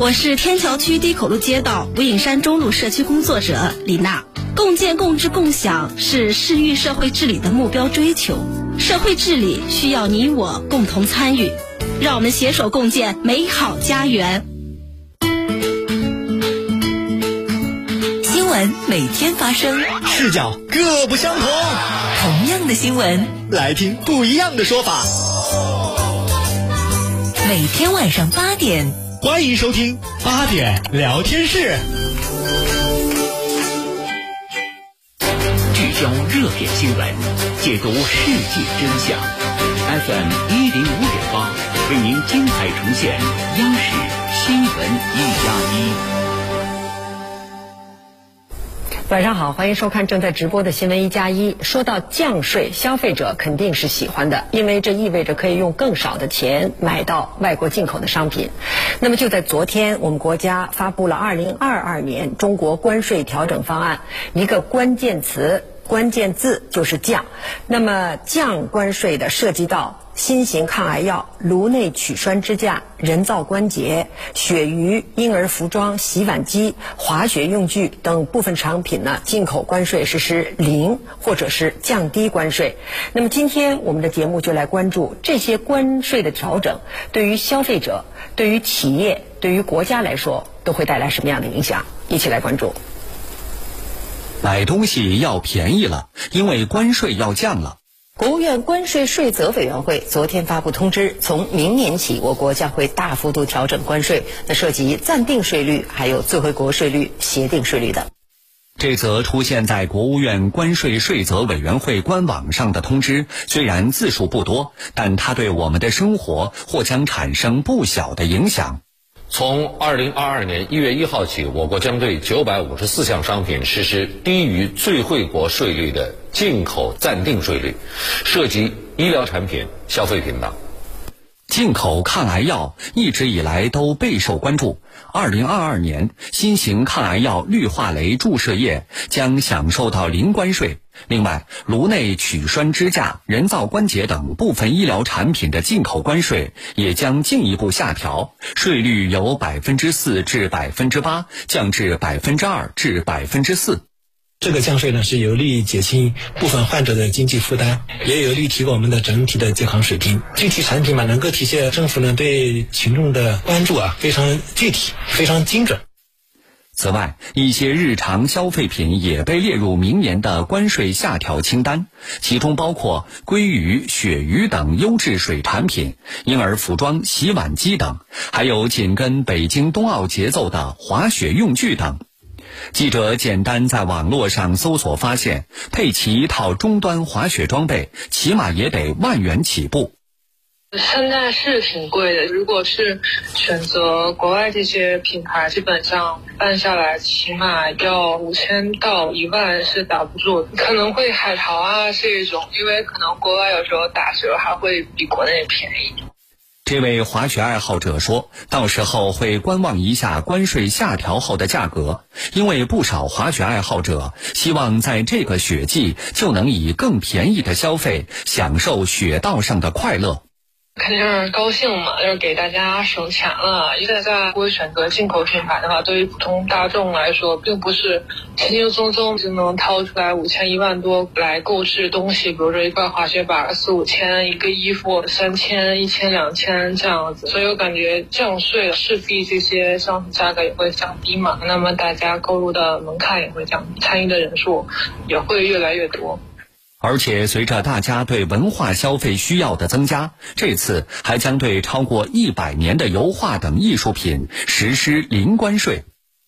我是天桥区低口路街道无影山中路社区工作者李娜。共建、共治、共享是市域社会治理的目标追求，社会治理需要你我共同参与，让我们携手共建美好家园。新闻每天发生，视角各不相同，同样的新闻，来听不一样的说法。每天晚上八点。欢迎收听八点聊天室，聚焦热点新闻，解读世界真相。FM 一零五点八，为您精彩呈现央视新闻一加一。晚上好，欢迎收看正在直播的新闻一加一。说到降税，消费者肯定是喜欢的，因为这意味着可以用更少的钱买到外国进口的商品。那么就在昨天，我们国家发布了二零二二年中国关税调整方案，一个关键词、关键字就是降。那么降关税的涉及到。新型抗癌药、颅内取栓支架、人造关节、鳕鱼、婴儿服装、洗碗机、滑雪用具等部分产品呢，进口关税实施零或者是降低关税。那么今天我们的节目就来关注这些关税的调整，对于消费者、对于企业、对于国家来说都会带来什么样的影响？一起来关注。买东西要便宜了，因为关税要降了。国务院关税税则委员会昨天发布通知，从明年起，我国将会大幅度调整关税，那涉及暂定税率、还有最惠国税率、协定税率等。这则出现在国务院关税税则委员会官网上的通知，虽然字数不多，但它对我们的生活或将产生不小的影响。从二零二二年一月一号起，我国将对九百五十四项商品实施低于最惠国税率的进口暂定税率，涉及医疗产品、消费品等。进口抗癌药一直以来都备受关注。二零二二年，新型抗癌药氯化镭注射液将享受到零关税。另外，颅内取栓支架、人造关节等部分医疗产品的进口关税也将进一步下调，税率由百分之四至百分之八降至百分之二至百分之四。这个降税呢，是有利于减轻部分患者的经济负担，也有利于提高我们的整体的健康水平。具体产品嘛，能够体现政府呢对群众的关注啊，非常具体，非常精准。此外，一些日常消费品也被列入明年的关税下调清单，其中包括鲑鱼、鳕鱼等优质水产品、婴儿服装、洗碗机等，还有紧跟北京冬奥节奏的滑雪用具等。记者简单在网络上搜索发现，配齐一套中端滑雪装备，起码也得万元起步。现在是挺贵的，如果是选择国外这些品牌，基本上办下来起码要五千到一万是打不住，可能会海淘啊这种，因为可能国外有时候打折还会比国内便宜。这位滑雪爱好者说，到时候会观望一下关税下调后的价格，因为不少滑雪爱好者希望在这个雪季就能以更便宜的消费享受雪道上的快乐。肯定是高兴嘛，就是给大家省钱了。现在如果选择进口品牌的话，对于普通大众来说，并不是轻轻松松就能掏出来五千一万多来购置东西。比如说一块滑雪板四五千，一个衣服三千、一千、两千这样子。所以我感觉降税势必这些商品价格也会降低嘛，那么大家购入的门槛也会降低，参与的人数也会越来越多。而且，随着大家对文化消费需要的增加，这次还将对超过一百年的油画等艺术品实施零关税。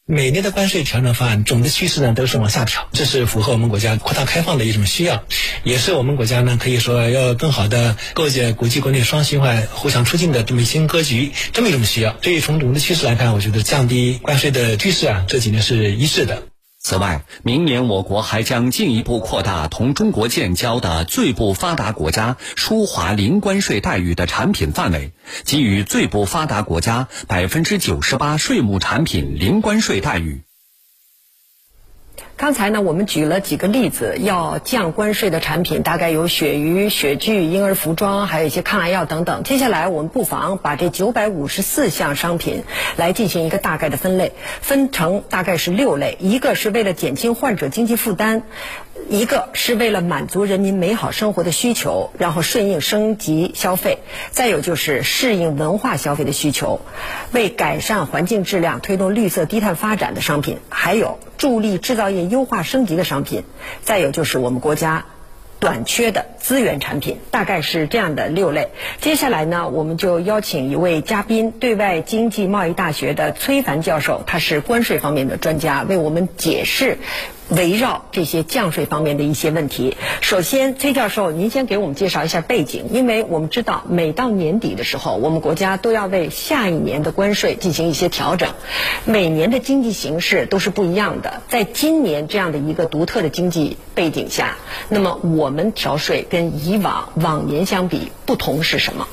每年的关税调整方案总的趋势呢都是往下调，这是符合我们国家扩大开放的一种需要，也是我们国家呢可以说要更好的构建国际国内双循环互相促进的这么一新格局，这么一种需要。所以从总的趋势来看，我觉得降低关税的趋势啊，这几年是一致的。此外，明年我国还将进一步扩大同中国建交的最不发达国家舒华零关税待遇的产品范围，给予最不发达国家百分之九十八税目产品零关税待遇。刚才呢，我们举了几个例子，要降关税的产品大概有鳕鱼、鳕具、婴儿服装，还有一些抗癌药等等。接下来，我们不妨把这九百五十四项商品来进行一个大概的分类，分成大概是六类：一个是为了减轻患者经济负担。一个是为了满足人民美好生活的需求，然后顺应升级消费；再有就是适应文化消费的需求，为改善环境质量、推动绿色低碳发展的商品；还有助力制造业优化升级的商品；再有就是我们国家短缺的资源产品。大概是这样的六类。接下来呢，我们就邀请一位嘉宾，对外经济贸易大学的崔凡教授，他是关税方面的专家，为我们解释。围绕这些降税方面的一些问题，首先，崔教授，您先给我们介绍一下背景，因为我们知道，每到年底的时候，我们国家都要为下一年的关税进行一些调整，每年的经济形势都是不一样的。在今年这样的一个独特的经济背景下，那么我们调税跟以往往年相比，不同是什么？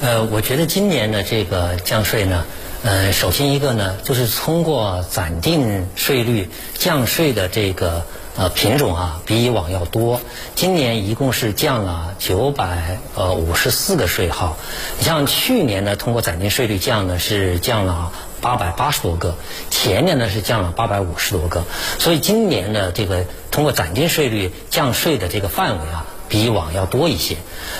呃，我觉得今年的这个降税呢。呃，首先一个呢，就是通过暂定税率降税的这个呃品种啊，比以往要多。今年一共是降了九百呃五十四个税号。你像去年呢，通过暂定税率降呢是降了八百八十多个，前年呢是降了八百五十多个。所以今年的这个通过暂定税率降税的这个范围啊。比以往要多一些。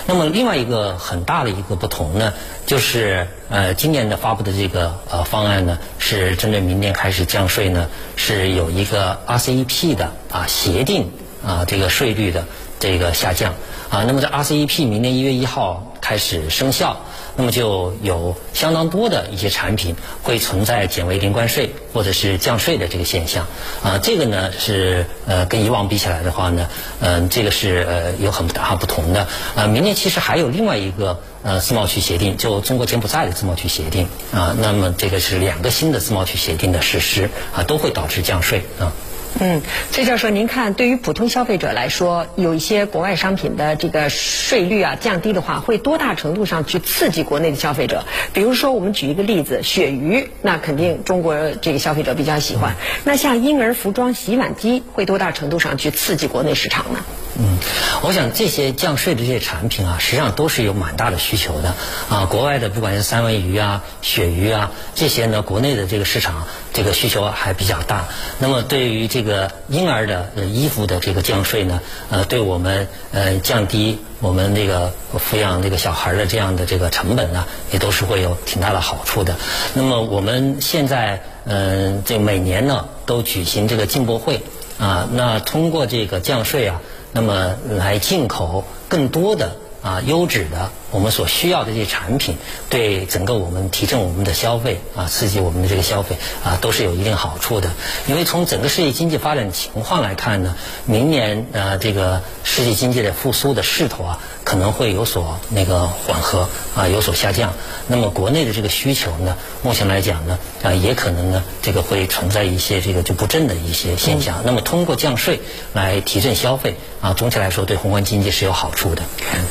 那么另外一个很大的一个不同呢，就是呃，今年的发布的这个呃方案呢，是针对明年开始降税呢，是有一个 RCEP 的啊协定啊这个税率的这个下降啊。那么在 RCEP 明年一月一号开始生效。那么就有相当多的一些产品会存在减为零关税或者是降税的这个现象，啊，这个呢是呃跟以往比起来的话呢，嗯，这个是呃有很大不同的。啊，明年其实还有另外一个呃自贸区协定，就中国柬埔寨的自贸区协定啊，那么这个是两个新的自贸区协定的实施啊，都会导致降税啊。嗯，崔教授，您看，对于普通消费者来说，有一些国外商品的这个税率啊降低的话，会多大程度上去刺激国内的消费者？比如说，我们举一个例子，鳕鱼，那肯定中国这个消费者比较喜欢。那像婴儿服装、洗碗机，会多大程度上去刺激国内市场呢？嗯，我想这些降税的这些产品啊，实际上都是有蛮大的需求的啊。国外的不管是三文鱼啊、鳕鱼啊这些呢，国内的这个市场这个需求还比较大。那么对于这个婴儿的衣服的这个降税呢，呃，对我们呃降低我们这个抚养这个小孩的这样的这个成本呢，也都是会有挺大的好处的。那么我们现在嗯，这每年呢都举行这个进博会啊，那通过这个降税啊。那么来进口更多的啊优质的我们所需要的这些产品，对整个我们提振我们的消费啊，刺激我们的这个消费啊，都是有一定好处的。因为从整个世界经济发展情况来看呢，明年呃这个世界经济的复苏的势头啊。可能会有所那个缓和啊，有所下降。那么国内的这个需求呢，目前来讲呢，啊，也可能呢，这个会存在一些这个就不振的一些现象。那么通过降税来提振消费啊，总体来说对宏观经济是有好处的。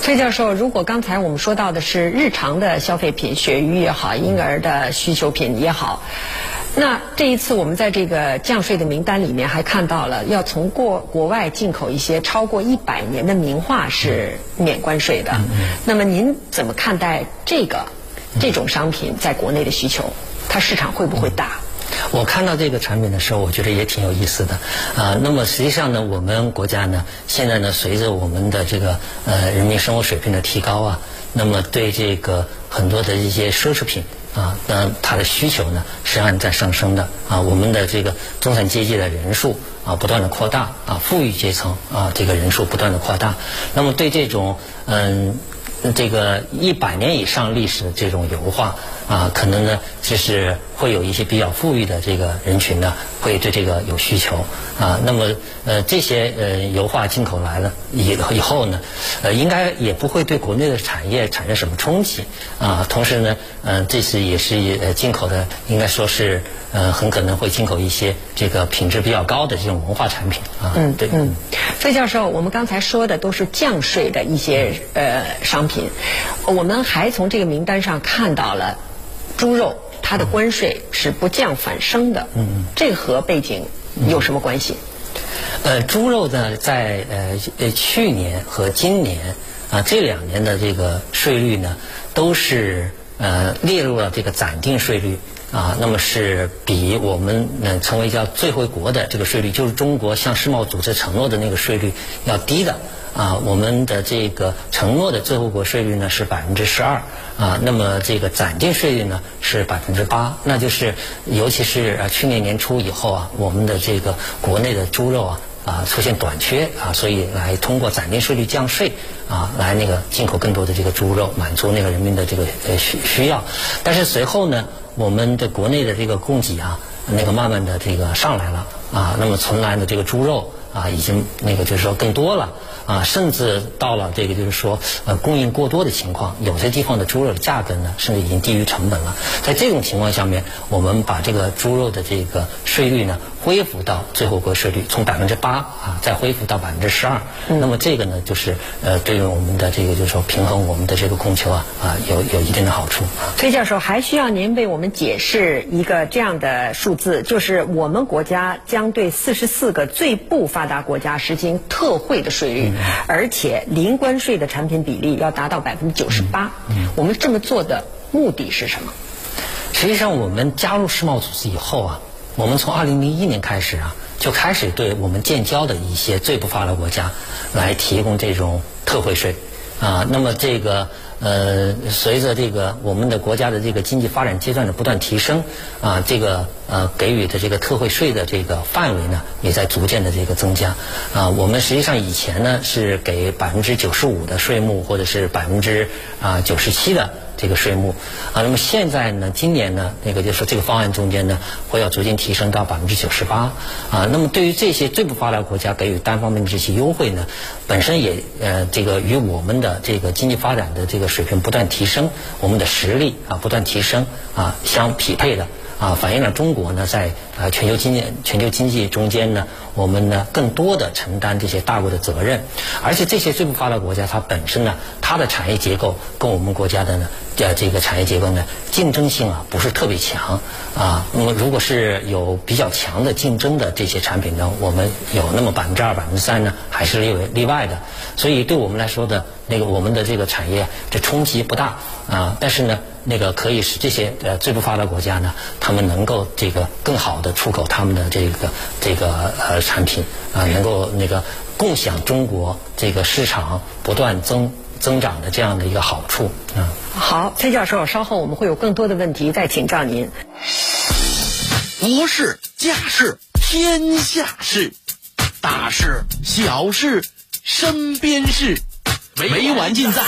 崔教授，如果刚才我们说到的是日常的消费品，鳕鱼也好，婴儿的需求品也好。那这一次我们在这个降税的名单里面还看到了，要从过国外进口一些超过一百年的名画是免关税的。那么您怎么看待这个这种商品在国内的需求？它市场会不会大？我看到这个产品的时候，我觉得也挺有意思的。啊，那么实际上呢，我们国家呢，现在呢，随着我们的这个呃人民生活水平的提高啊，那么对这个很多的一些奢侈品。啊，那它的需求呢，实际上在上升的啊。我们的这个中产阶级的人数啊，不断的扩大啊，富裕阶层啊，这个人数不断的扩大。那么对这种嗯这个一百年以上历史的这种油画啊，可能呢就是会有一些比较富裕的这个人群呢，会对这个有需求啊。那么呃这些呃油画进口来了以以后呢，呃应该也不会对国内的产业产生什么冲击啊。同时呢，嗯这次也是呃进口的，应该说是呃很可能会进口一些这个品质比较高的这种文化产品啊。嗯对嗯，费教授，我们刚才说的都是降税的一些呃商品，我们还从这个名单上看到了猪肉，它的关税是不降反升的。嗯，这和背景有什么关系？呃，猪肉呢，在呃呃去年和今年啊这两年的这个税率呢，都是呃列入了这个暂定税率啊，那么是比我们呃成为叫最惠国的这个税率，就是中国向世贸组织承诺的那个税率要低的啊。我们的这个承诺的最惠国税率呢是百分之十二啊，那么这个暂定税率呢是百分之八，那就是尤其是呃去年年初以后啊，我们的这个国内的猪肉啊。啊，出现短缺啊，所以来通过暂定税率降税啊，来那个进口更多的这个猪肉，满足那个人民的这个需需要。但是随后呢，我们的国内的这个供给啊，那个慢慢的这个上来了啊，那么存来的这个猪肉啊，已经那个就是说更多了啊，甚至到了这个就是说呃供应过多的情况，有些地方的猪肉的价格呢，甚至已经低于成本了。在这种情况下面，我们把这个猪肉的这个税率呢。恢复到最后国税率，从百分之八啊，再恢复到百分之十二。那么这个呢，就是呃，对于我们的这个就是说平衡我们的这个供求啊啊，有有一定的好处。崔教授还需要您为我们解释一个这样的数字，就是我们国家将对四十四个最不发达国家实行特惠的税率，而且零关税的产品比例要达到百分之九十八。我们这么做的目的是什么？实际上，我们加入世贸组织以后啊。我们从二零零一年开始啊，就开始对我们建交的一些最不发达国家来提供这种特惠税啊。那么这个呃，随着这个我们的国家的这个经济发展阶段的不断提升啊，这个呃给予的这个特惠税的这个范围呢，也在逐渐的这个增加啊。我们实际上以前呢是给百分之九十五的税目，或者是百分之啊九十七的。这个税目啊，那么现在呢，今年呢，那个就是这个方案中间呢，会要逐渐提升到百分之九十八啊。那么对于这些最不发达国家给予单方面的这些优惠呢，本身也呃这个与我们的这个经济发展的这个水平不断提升，我们的实力啊不断提升啊相匹配的啊，反映了中国呢在啊全球经济全球经济中间呢，我们呢更多的承担这些大国的责任，而且这些最不发达国家它本身呢，它的产业结构跟我们国家的呢。呃，这个产业结构呢，竞争性啊不是特别强啊。那么，如果是有比较强的竞争的这些产品呢，我们有那么百分之二、百分之三呢，还是例例外的。所以，对我们来说的那个我们的这个产业，这冲击不大啊。但是呢，那个可以使这些呃最不发达国家呢，他们能够这个更好的出口他们的这个这个呃产品啊，能够那个共享中国这个市场不断增。增长的这样的一个好处啊。好，崔教授，稍后我们会有更多的问题再请教您。国事、家事、天下事，大事、小事、身边事，每晚尽在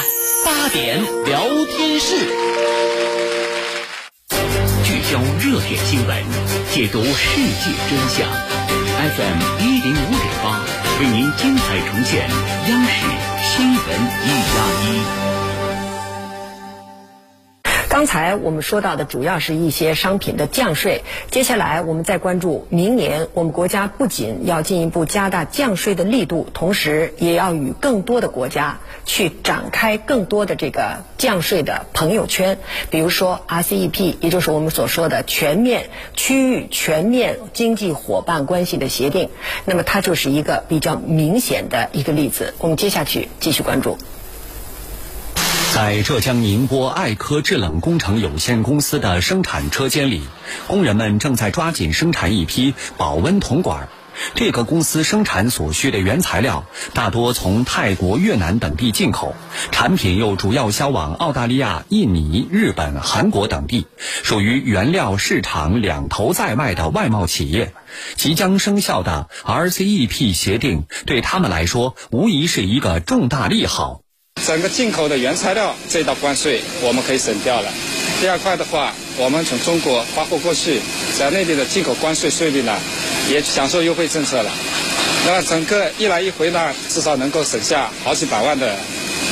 八点聊天室。交热点新闻，解读世界真相。FM 一零五点八，为您精彩呈现央视。新闻一加一。刚才我们说到的主要是一些商品的降税，接下来我们再关注明年我们国家不仅要进一步加大降税的力度，同时也要与更多的国家去展开更多的这个降税的朋友圈，比如说 RCEP，也就是我们所说的全面区域全面经济伙伴关系的协定，那么它就是一个比较明显的一个例子。我们接下去继续关注。在浙江宁波爱科制冷工程有限公司的生产车间里，工人们正在抓紧生产一批保温铜管。这个公司生产所需的原材料大多从泰国、越南等地进口，产品又主要销往澳大利亚、印尼、日本、韩国等地，属于原料市场两头在外的外贸企业。即将生效的 RCEP 协定对他们来说无疑是一个重大利好。整个进口的原材料这道关税我们可以省掉了。第二块的话，我们从中国发货过去，在内地的进口关税税率呢，也享受优惠政策了。那么整个一来一回呢，至少能够省下好几百万的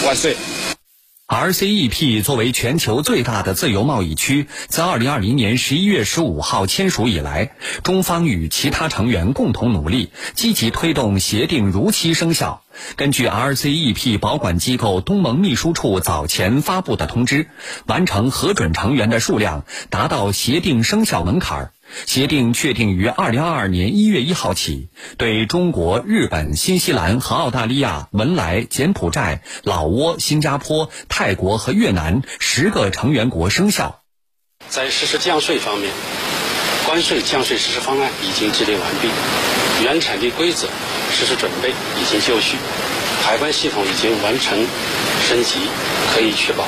关税。RCEP 作为全球最大的自由贸易区，自2020年11月15号签署以来，中方与其他成员共同努力，积极推动协定如期生效。根据 RCEP 保管机构东盟秘书处早前发布的通知，完成核准成员的数量达到协定生效门槛。协定确定于二零二二年一月一号起，对中国、日本、新西兰和澳大利亚、文莱、柬埔寨、老挝、新加坡、泰国和越南十个成员国生效。在实施降税方面，关税降税实施方案已经制定完毕，原产地规则实施准备已经就绪，海关系统已经完成升级，可以确保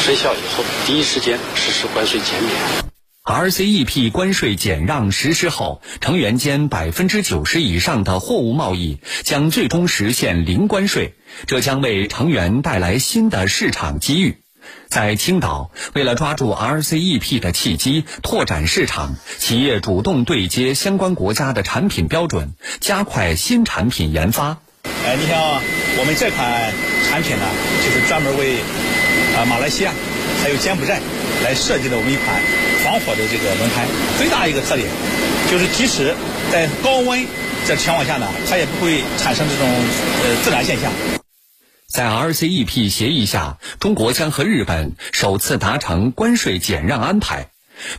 生效以后第一时间实施关税减免。RCEP 关税减让实施后，成员间百分之九十以上的货物贸易将最终实现零关税，这将为成员带来新的市场机遇。在青岛，为了抓住 RCEP 的契机，拓展市场，企业主动对接相关国家的产品标准，加快新产品研发。哎，你像我们这款产品呢，就是专门为啊马来西亚还有柬埔寨来设计的我们一款。防火的这个轮胎最大一个特点，就是即使在高温的情况下呢，它也不会产生这种呃自燃现象。在 RCEP 协议下，中国将和日本首次达成关税减让安排。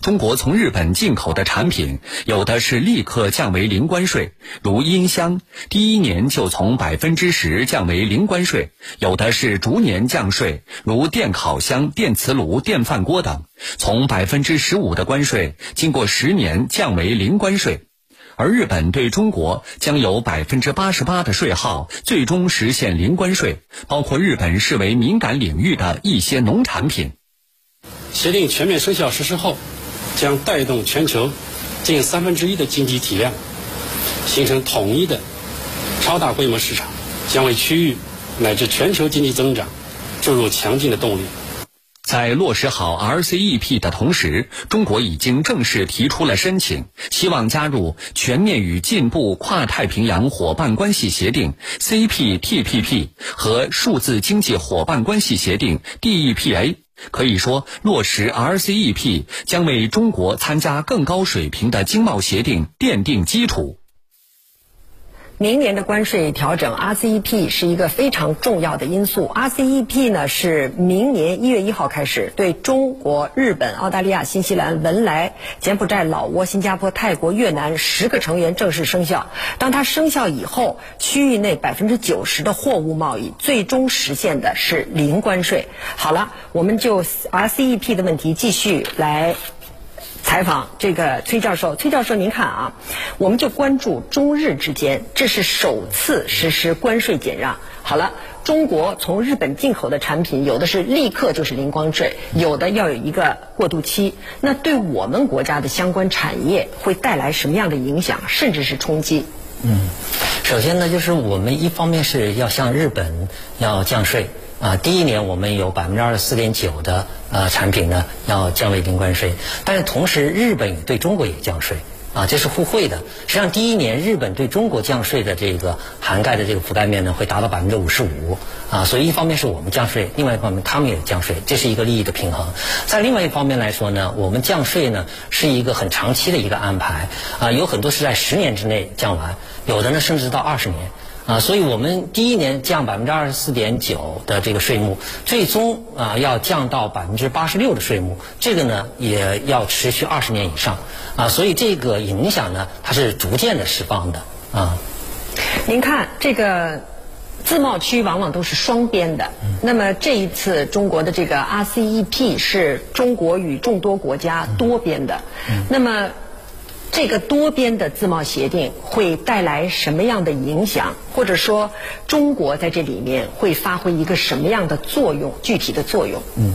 中国从日本进口的产品，有的是立刻降为零关税，如音箱，第一年就从百分之十降为零关税；有的是逐年降税，如电烤箱、电磁炉、电饭锅等，从百分之十五的关税，经过十年降为零关税。而日本对中国将有百分之八十八的税号，最终实现零关税，包括日本视为敏感领域的一些农产品。协定全面生效实施后，将带动全球近三分之一的经济体量形成统一的超大规模市场，将为区域乃至全球经济增长注入强劲的动力。在落实好 RCEP 的同时，中国已经正式提出了申请，希望加入全面与进步跨太平洋伙伴关系协定 （CPTPP） 和数字经济伙伴关系协定 （DEPA）。可以说，落实 RCEP 将为中国参加更高水平的经贸协定奠定基础。明年的关税调整，RCEP 是一个非常重要的因素。RCEP 呢是明年一月一号开始对中国、日本、澳大利亚、新西兰、文莱、柬埔寨、老挝、新加坡、泰国、越南十个成员正式生效。当它生效以后，区域内百分之九十的货物贸易最终实现的是零关税。好了，我们就 RCEP 的问题继续来。采访这个崔教授，崔教授，您看啊，我们就关注中日之间，这是首次实施关税减让。好了，中国从日本进口的产品，有的是立刻就是零关税，有的要有一个过渡期。那对我们国家的相关产业会带来什么样的影响，甚至是冲击？嗯，首先呢，就是我们一方面是要向日本要降税。啊，第一年我们有百分之二十四点九的呃产品呢要降为零关税，但是同时日本对中国也降税，啊，这是互惠的。实际上第一年日本对中国降税的这个涵盖的这个覆盖面呢会达到百分之五十五，啊，所以一方面是我们降税，另外一方面他们也降税，这是一个利益的平衡。在另外一方面来说呢，我们降税呢是一个很长期的一个安排，啊，有很多是在十年之内降完，有的呢甚至到二十年。啊，所以我们第一年降百分之二十四点九的这个税目，最终啊要降到百分之八十六的税目，这个呢也要持续二十年以上，啊，所以这个影响呢它是逐渐的释放的啊。您看这个自贸区往往都是双边的，那么这一次中国的这个 RCEP 是中国与众多国家多边的，那么。这个多边的自贸协定会带来什么样的影响？或者说，中国在这里面会发挥一个什么样的作用？具体的作用？嗯，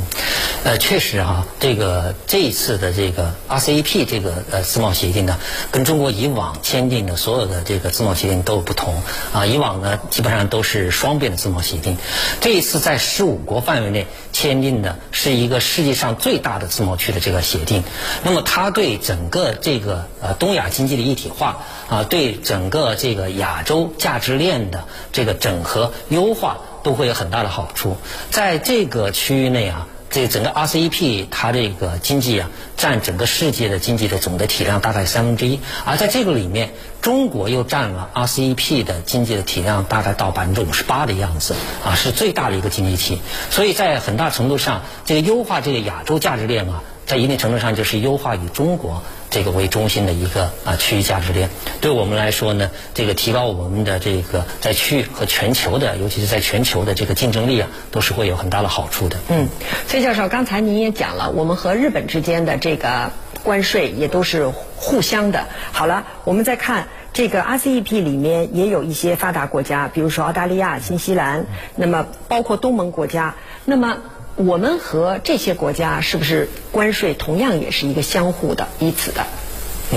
呃，确实哈，这个这一次的这个 RCEP 这个呃自贸协定呢，跟中国以往签订的所有的这个自贸协定都有不同啊。以往呢，基本上都是双边的自贸协定，这一次在十五国范围内签订的是一个世界上最大的自贸区的这个协定。那么，它对整个这个呃东亚经济的一体化啊，对整个这个亚洲价值链的这个整合优化都会有很大的好处。在这个区域内啊。这整个 RCEP 它这个经济啊，占整个世界的经济的总的体量大概三分之一，而在这个里面，中国又占了 RCEP 的经济的体量大概到百分之五十八的样子，啊，是最大的一个经济体。所以在很大程度上，这个优化这个亚洲价值链啊，在一定程度上就是优化以中国。这个为中心的一个啊区域价值链，对我们来说呢，这个提高我们的这个在区域和全球的，尤其是在全球的这个竞争力啊，都是会有很大的好处的。嗯，崔教授，刚才您也讲了，我们和日本之间的这个关税也都是互相的。好了，我们再看这个 RCEP 里面也有一些发达国家，比如说澳大利亚、新西兰，那么包括东盟国家，那么。我们和这些国家是不是关税同样也是一个相互的、彼此的？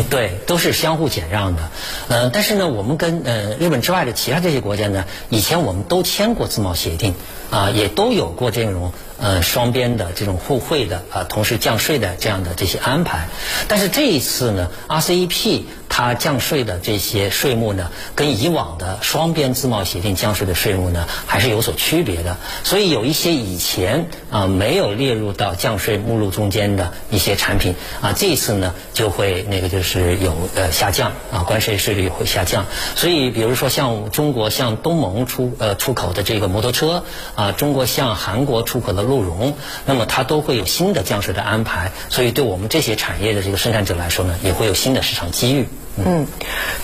对，都是相互减让的。呃，但是呢，我们跟呃日本之外的其他这些国家呢，以前我们都签过自贸协定，啊，也都有过这种呃双边的这种互惠的啊，同时降税的这样的这些安排。但是这一次呢，RCEP。它降税的这些税目呢，跟以往的双边自贸协定降税的税目呢，还是有所区别的。所以有一些以前啊没有列入到降税目录中间的一些产品啊，这一次呢就会那个就是有呃下降啊，关税税率会下降。所以比如说像中国向东盟出呃出口的这个摩托车啊，中国向韩国出口的鹿茸，那么它都会有新的降税的安排。所以对我们这些产业的这个生产者来说呢，也会有新的市场机遇。嗯，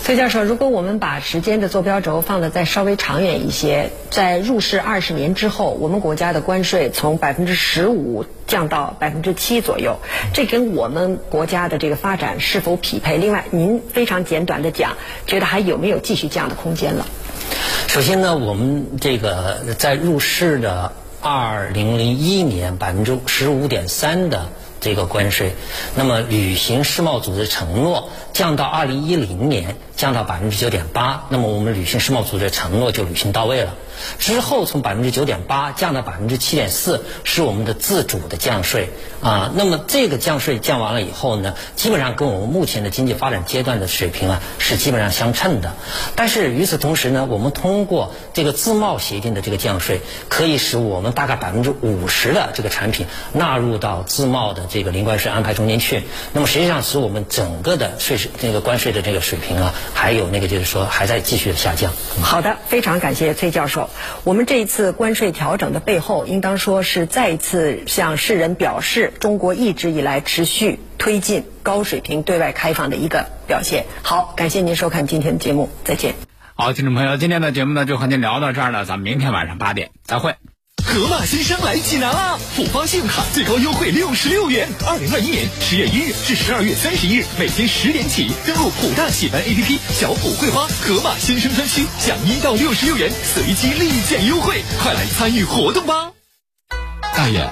崔教授，如果我们把时间的坐标轴放的再稍微长远一些，在入世二十年之后，我们国家的关税从百分之十五降到百分之七左右，这跟我们国家的这个发展是否匹配？另外，您非常简短的讲，觉得还有没有继续降的空间了？首先呢，我们这个在入世的二零零一年百分之十五点三的。这个关税，那么履行世贸组织承诺，降到二零一零年降到百分之九点八，那么我们履行世贸组织承诺就履行到位了。之后从百分之九点八降到百分之七点四，是我们的自主的降税啊。那么这个降税降完了以后呢，基本上跟我们目前的经济发展阶段的水平啊是基本上相称的。但是与此同时呢，我们通过这个自贸协定的这个降税，可以使我们大概百分之五十的这个产品纳入到自贸的这个零关税安排中间去。那么实际上使我们整个的税是这个关税的这个水平啊，还有那个就是说还在继续的下降。好的，非常感谢崔教授。我们这一次关税调整的背后，应当说是再一次向世人表示，中国一直以来持续推进高水平对外开放的一个表现。好，感谢您收看今天的节目，再见。好，听众朋友，今天的节目呢就和您聊到这儿了，咱们明天晚上八点再会。盒马新生来济南啦！浦发信用卡最高优惠六十六元，二零二一年十月一日至十二月三十一日，每天十点起登录浦大喜奔 APP，小浦桂花盒马新生专区，享一到六十六元随机立减优惠，快来参与活动吧！大爷，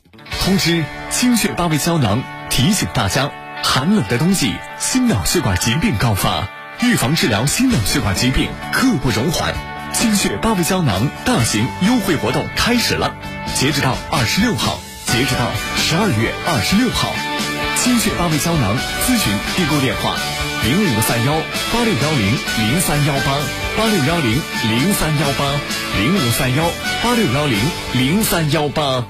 通知：清血八味胶囊提醒大家，寒冷的冬季，心脑血管疾病高发，预防治疗心脑血管疾病刻不容缓。清血八味胶囊大型优惠活动开始了，截止到二十六号。截止到十二月二十六号。心血八味胶囊咨询订购电话：零五三幺八六幺零零三幺八八六幺零零三幺八零五三幺八六幺零零三幺八。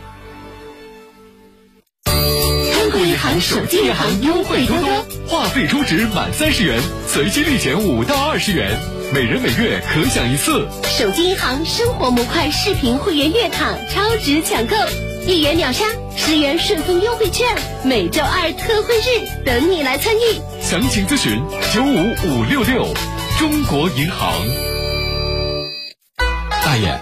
手机银行优惠多多，话费充值满三十元，随机立减五到二十元，每人每月可享一次。手机银行生活模块视频会员月卡超值抢购，一元秒杀，十元顺丰优惠券，每周二特惠日等你来参与。详情咨询九五五六六，中国银行。大爷，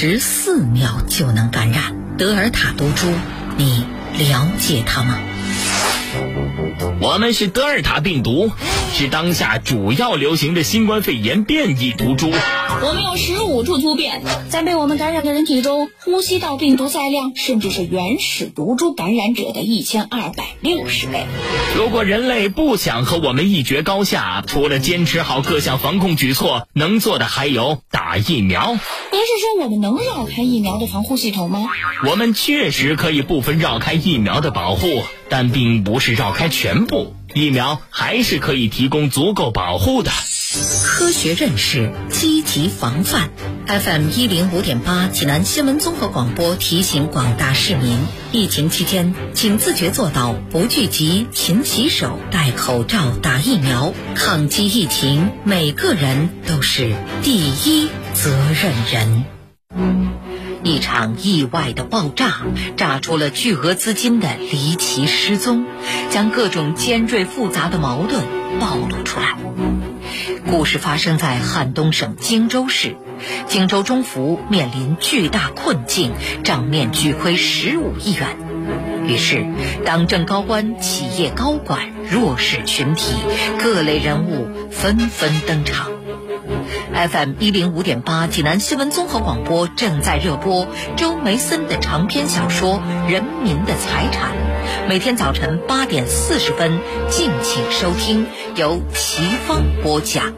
十四秒就能感染德尔塔毒株，你了解它吗？我们是德尔塔病毒，是当下主要流行的新冠肺炎变异毒株。我们有十五处突变，在被我们感染的人体中，呼吸道病毒载量甚至是原始毒株感染者的一千二百六十倍。如果人类不想和我们一决高下，除了坚持好各项防控举措，能做的还有打疫苗。您是说我们能绕开疫苗的防护系统吗？我们确实可以部分绕开疫苗的保护，但并不是绕开全部。疫苗还是可以提供足够保护的。科学认识，积极防范。FM 一零五点八，济南新闻综合广播提醒广大市民：疫情期间，请自觉做到不聚集、勤洗手、戴口罩、打疫苗。抗击疫情，每个人都是第一责任人。一场意外的爆炸，炸出了巨额资金的离奇失踪，将各种尖锐复杂的矛盾暴露出来。故事发生在汉东省荆州市，荆州中福面临巨大困境，账面巨亏十五亿元。于是，党政高官、企业高管、弱势群体、各类人物纷纷登场。FM 一零五点八，济南新闻综合广播正在热播周梅森的长篇小说《人民的财产》，每天早晨八点四十分，敬请收听，由齐芳播讲。